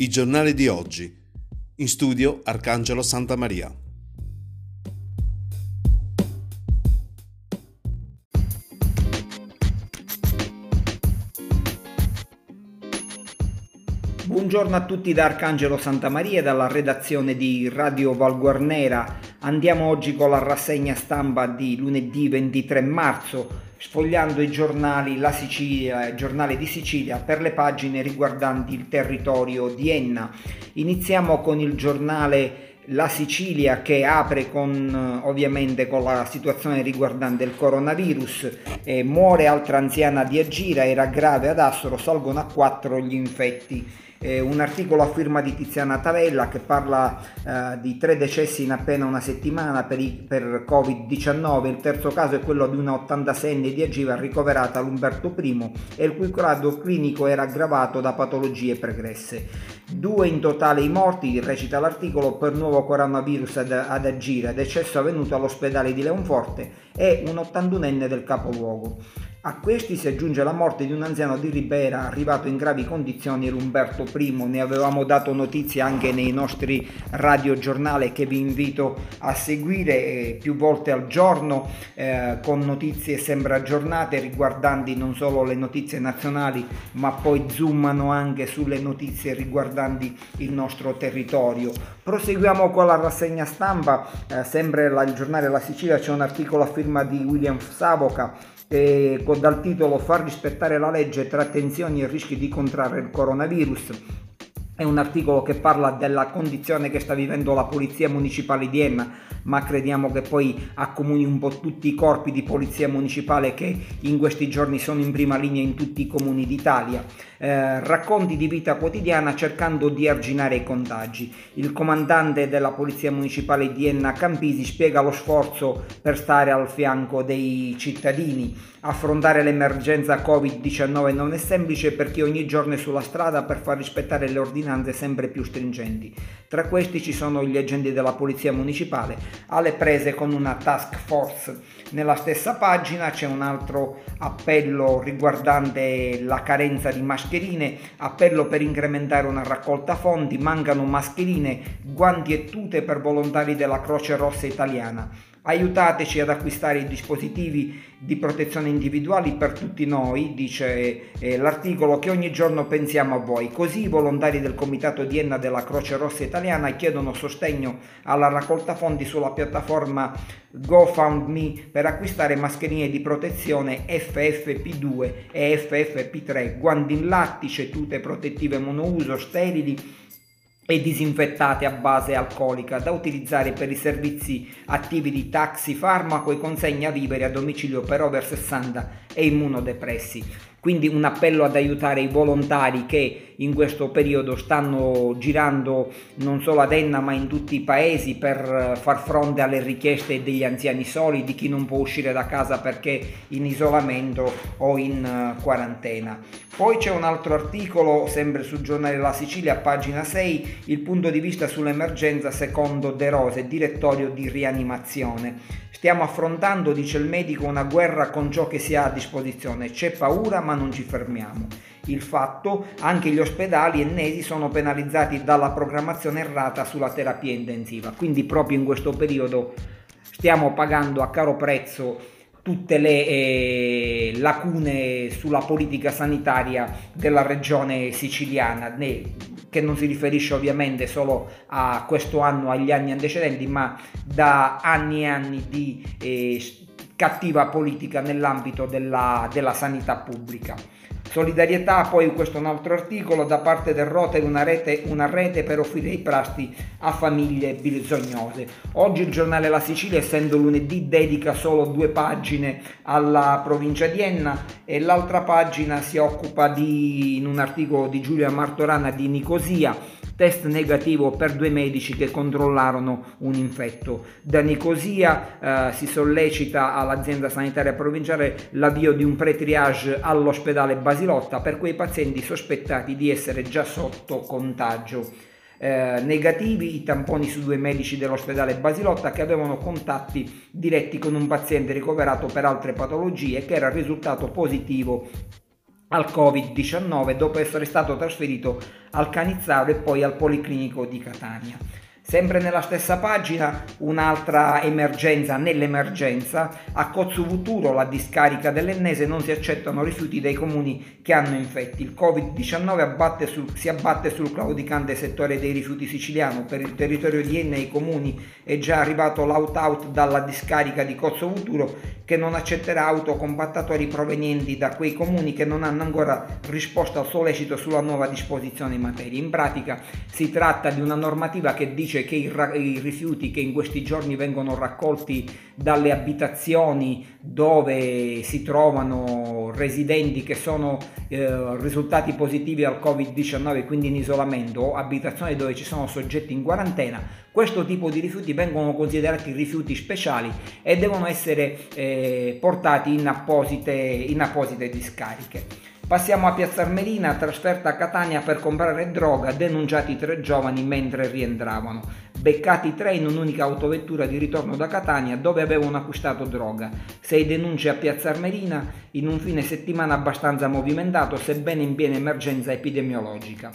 I giornali di oggi. In studio Arcangelo Santa Maria. Buongiorno a tutti da Arcangelo Santa Maria e dalla redazione di Radio Valguarnera. Andiamo oggi con la rassegna stampa di lunedì 23 marzo sfogliando i giornali La Sicilia, giornale di Sicilia, per le pagine riguardanti il territorio di Enna. Iniziamo con il giornale la Sicilia che apre con ovviamente con la situazione riguardante il coronavirus, eh, muore altra anziana di Agira, era grave ad Assoro, salgono a quattro gli infetti eh, un articolo a firma di Tiziana Tavella che parla eh, di tre decessi in appena una settimana per, i, per Covid-19. Il terzo caso è quello di una 86enne di Agiva ricoverata all'Umberto I e il cui grado clinico era aggravato da patologie pregresse. Due in totale i morti, recita l'articolo, per nuovo coronavirus ad, ad Agira, decesso avvenuto all'ospedale di Leonforte e un 81enne del capoluogo. A questi si aggiunge la morte di un anziano di Ribera arrivato in gravi condizioni, l'Umberto I. Ne avevamo dato notizie anche nei nostri radiogiornali che vi invito a seguire eh, più volte al giorno eh, con notizie sempre aggiornate riguardanti non solo le notizie nazionali ma poi zoomano anche sulle notizie riguardanti il nostro territorio. Proseguiamo con la rassegna stampa, eh, sempre il giornale La Sicilia c'è un articolo a firma di William Savoca eh, dal titolo Far rispettare la legge tra attenzioni e rischi di contrarre il coronavirus. È un articolo che parla della condizione che sta vivendo la Polizia Municipale di Enna, ma crediamo che poi accomuni un po' tutti i corpi di Polizia Municipale che in questi giorni sono in prima linea in tutti i comuni d'Italia. Eh, racconti di vita quotidiana cercando di arginare i contagi. Il comandante della Polizia Municipale di Enna Campisi spiega lo sforzo per stare al fianco dei cittadini. Affrontare l'emergenza Covid-19 non è semplice perché ogni giorno è sulla strada per far rispettare le ordinanze sempre più stringenti. Tra questi ci sono gli agenti della Polizia Municipale, alle prese con una task force. Nella stessa pagina c'è un altro appello riguardante la carenza di mascherine, appello per incrementare una raccolta fondi, mancano mascherine, guanti e tute per volontari della Croce Rossa Italiana. Aiutateci ad acquistare i dispositivi di protezione individuali per tutti noi, dice eh, l'articolo, che ogni giorno pensiamo a voi. Così i volontari del Comitato di Enna della Croce Rossa Italiana chiedono sostegno alla raccolta fondi sulla piattaforma GoFundMe per acquistare mascherine di protezione FFP2 e FFP3, guanti in lattice, tute protettive monouso, sterili e disinfettate a base alcolica da utilizzare per i servizi attivi di taxi, farmaco e consegna viveri a domicilio per over 60 e immunodepressi. Quindi un appello ad aiutare i volontari che in questo periodo stanno girando non solo ad Enna ma in tutti i paesi per far fronte alle richieste degli anziani soli, di chi non può uscire da casa perché in isolamento o in eh, quarantena. Poi c'è un altro articolo, sempre sul giornale La Sicilia, pagina 6, il punto di vista sull'emergenza secondo De Rose, direttorio di rianimazione. Stiamo affrontando, dice il medico, una guerra con ciò che si ha a disposizione. C'è paura ma non ci fermiamo. Il fatto, anche gli ospedali ennesi sono penalizzati dalla programmazione errata sulla terapia intensiva. Quindi proprio in questo periodo stiamo pagando a caro prezzo tutte le eh, lacune sulla politica sanitaria della regione siciliana, che non si riferisce ovviamente solo a questo anno, agli anni antecedenti, ma da anni e anni di eh, cattiva politica nell'ambito della, della sanità pubblica. Solidarietà, poi questo è un altro articolo, da parte del Rotary una rete, una rete per offrire i prasti a famiglie bisognose. Oggi il giornale La Sicilia, essendo lunedì, dedica solo due pagine alla provincia di Enna e l'altra pagina si occupa di, in un articolo di Giulia Martorana di Nicosia test negativo per due medici che controllarono un infetto. Da Nicosia eh, si sollecita all'azienda sanitaria provinciale l'avvio di un pre-triage all'ospedale Basilotta per quei pazienti sospettati di essere già sotto contagio. Eh, negativi i tamponi su due medici dell'ospedale Basilotta che avevano contatti diretti con un paziente ricoverato per altre patologie che era risultato positivo al Covid-19 dopo essere stato trasferito al Canizzaro e poi al Policlinico di Catania. Sempre nella stessa pagina un'altra emergenza nell'emergenza, a Cozzuvuturo la discarica dell'Ennese non si accettano rifiuti dei comuni che hanno infetti. Il Covid-19 abbatte sul, si abbatte sul claudicante settore dei rifiuti siciliano. Per il territorio di Enne e i comuni è già arrivato l'out-out dalla discarica di Cozzovuturo che non accetterà autocompattatori provenienti da quei comuni che non hanno ancora risposto al sollecito sulla nuova disposizione in materia. In pratica si tratta di una normativa che dice dice che i, i, rifiuti che in questi giorni vengono raccolti dalle abitazioni dove si trovano residenti che sono eh, risultati positivi al Covid-19, quindi in isolamento, o abitazioni dove ci sono soggetti in quarantena, questo tipo di rifiuti vengono considerati rifiuti speciali e devono essere eh, portati in apposite, in apposite discariche. Passiamo a Piazza Armerina, trasferta a Catania per comprare droga, denunciati tre giovani mentre rientravano. Beccati tre in un'unica autovettura di ritorno da Catania dove avevano acquistato droga. Sei denunce a Piazza Armerina in un fine settimana abbastanza movimentato, sebbene in piena emergenza epidemiologica.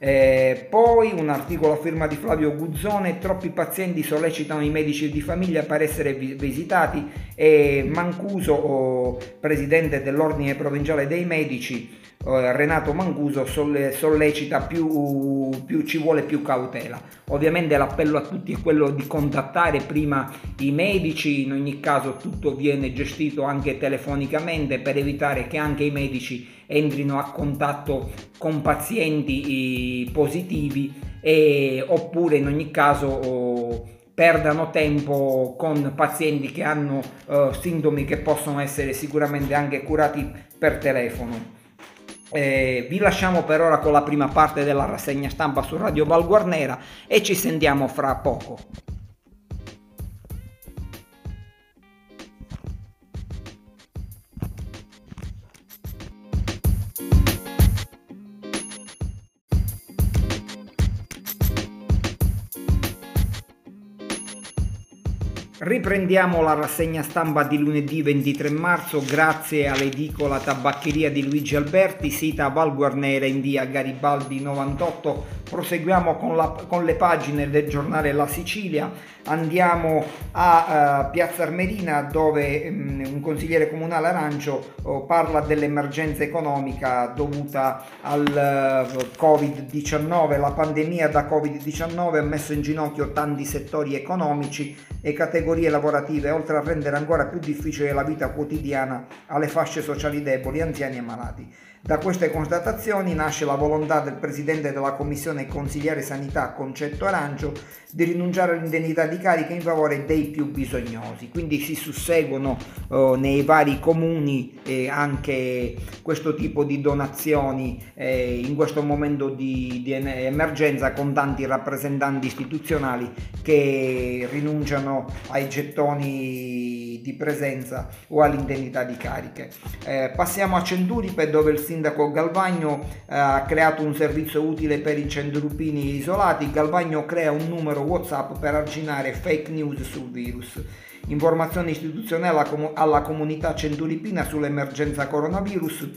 Eh, poi un articolo a firma di Flavio Guzzone, troppi pazienti sollecitano i medici di famiglia per essere visitati e Mancuso, presidente dell'ordine provinciale dei medici, Renato Mancuso solle, sollecita più, più, ci vuole più cautela. Ovviamente l'appello a tutti è quello di contattare prima i medici, in ogni caso tutto viene gestito anche telefonicamente per evitare che anche i medici entrino a contatto con pazienti positivi e, oppure in ogni caso oh, perdano tempo con pazienti che hanno uh, sintomi che possono essere sicuramente anche curati per telefono. Eh, vi lasciamo per ora con la prima parte della rassegna stampa su Radio Valguarnera e ci sentiamo fra poco. Riprendiamo la rassegna stampa di lunedì 23 marzo grazie all'edicola tabaccheria di Luigi Alberti, sita Val Guarnera in via Garibaldi 98. Proseguiamo con, la, con le pagine del giornale La Sicilia, andiamo a uh, Piazza Armerina dove um, un consigliere comunale Arancio uh, parla dell'emergenza economica dovuta al uh, Covid-19. La pandemia da Covid-19 ha messo in ginocchio tanti settori economici e categorie lavorative, oltre a rendere ancora più difficile la vita quotidiana alle fasce sociali deboli, anziani e malati. Da queste constatazioni nasce la volontà del Presidente della Commissione Consigliere Sanità Concetto Arancio di rinunciare all'indennità di carica in favore dei più bisognosi. Quindi si susseguono eh, nei vari comuni eh, anche questo tipo di donazioni eh, in questo momento di, di emergenza con tanti rappresentanti istituzionali che rinunciano ai gettoni di presenza o all'indennità di cariche. Eh, passiamo a Centuripe dove il sindaco Galvagno eh, ha creato un servizio utile per i centurupini isolati. Galvagno crea un numero WhatsApp per arginare fake news sul virus. Informazione istituzionale alla, comunità centuripina sull'emergenza coronavirus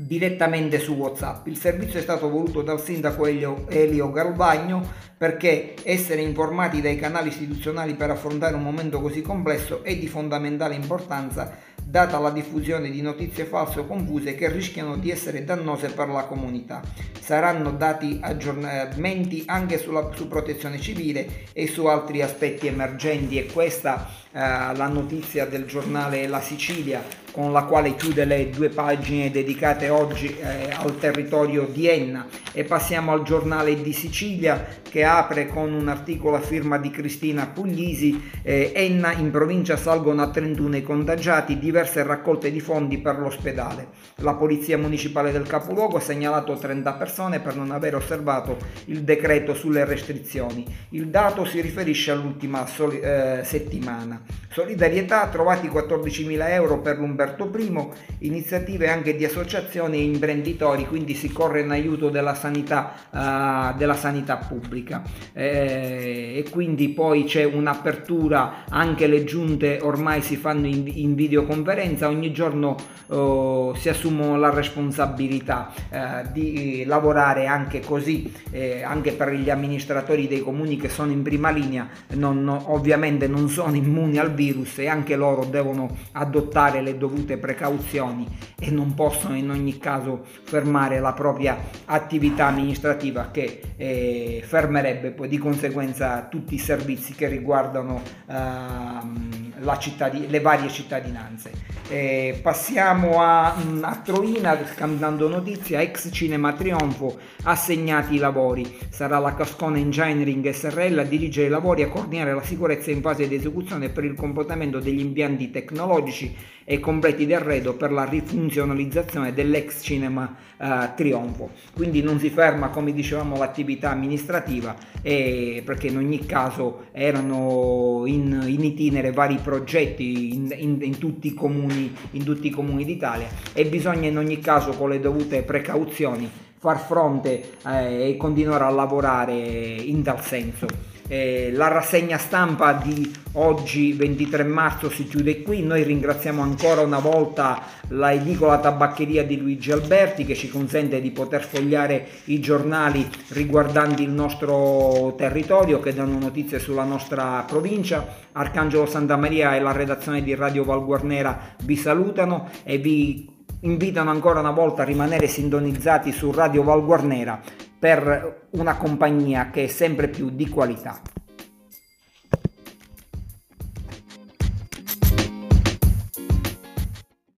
direttamente su WhatsApp. Il servizio è stato voluto dal sindaco Elio, Elio Galvagno perché essere informati dai canali istituzionali per affrontare un momento così complesso è di fondamentale importanza data la diffusione di notizie false o confuse che rischiano di essere dannose per la comunità. Saranno dati aggiornamenti anche sulla, su protezione civile e su altri aspetti emergenti e questa eh, la notizia del giornale La Sicilia con la quale chiude le due pagine dedicate oggi eh, al territorio di Enna. E passiamo al giornale di Sicilia che apre con un articolo a firma di Cristina Puglisi. Eh, Enna in provincia salgono a 31 i contagiati diverse raccolte di fondi per l'ospedale. La polizia municipale del capoluogo ha segnalato 30 persone per non aver osservato il decreto sulle restrizioni. Il dato si riferisce all'ultima soli- eh, settimana. Solidarietà trovati 14.000 euro per l'Umberto Umberto I, iniziative anche di associazioni associazioni e imprenditori, quindi si corre in aiuto della sanità, uh, della sanità pubblica. Eh, e quindi poi c'è un'apertura, anche le giunte ormai si fanno in, in videoconferenza, ogni giorno uh, si assumono la responsabilità uh, di lavorare anche così, eh, anche per gli amministratori dei comuni che sono in prima linea, non, ovviamente non sono immuni al virus e anche loro devono adottare le dovute precauzioni e non possono in ogni caso fermare la propria attività amministrativa che eh, fermerebbe poi di conseguenza tutti i servizi che riguardano eh, cittadin- le varie cittadinanze. Eh, passiamo a, a Troina, scambiando notizia, ex Cinema Trionfo, assegnati i lavori. Sarà la Cascona Engineering SRL a dirigere i lavori e a coordinare la sicurezza in fase di esecuzione per il comportamento degli impianti tecnologici e completi di arredo per la rifunzionalizzazione dell'ex cinema eh, Trionfo. Quindi non si ferma, come dicevamo, l'attività amministrativa eh, perché in ogni caso erano in, in itinere vari progetti in, in, in, tutti comuni, in tutti i comuni d'Italia e bisogna in ogni caso con le dovute precauzioni far fronte eh, e continuare a lavorare in tal senso. Eh, la rassegna stampa di oggi 23 marzo si chiude qui, noi ringraziamo ancora una volta la edicola tabaccheria di Luigi Alberti che ci consente di poter fogliare i giornali riguardanti il nostro territorio che danno notizie sulla nostra provincia. Arcangelo Santa Maria e la redazione di Radio Valguarnera vi salutano e vi invitano ancora una volta a rimanere sintonizzati su Radio Valguarnera per una compagnia che è sempre più di qualità.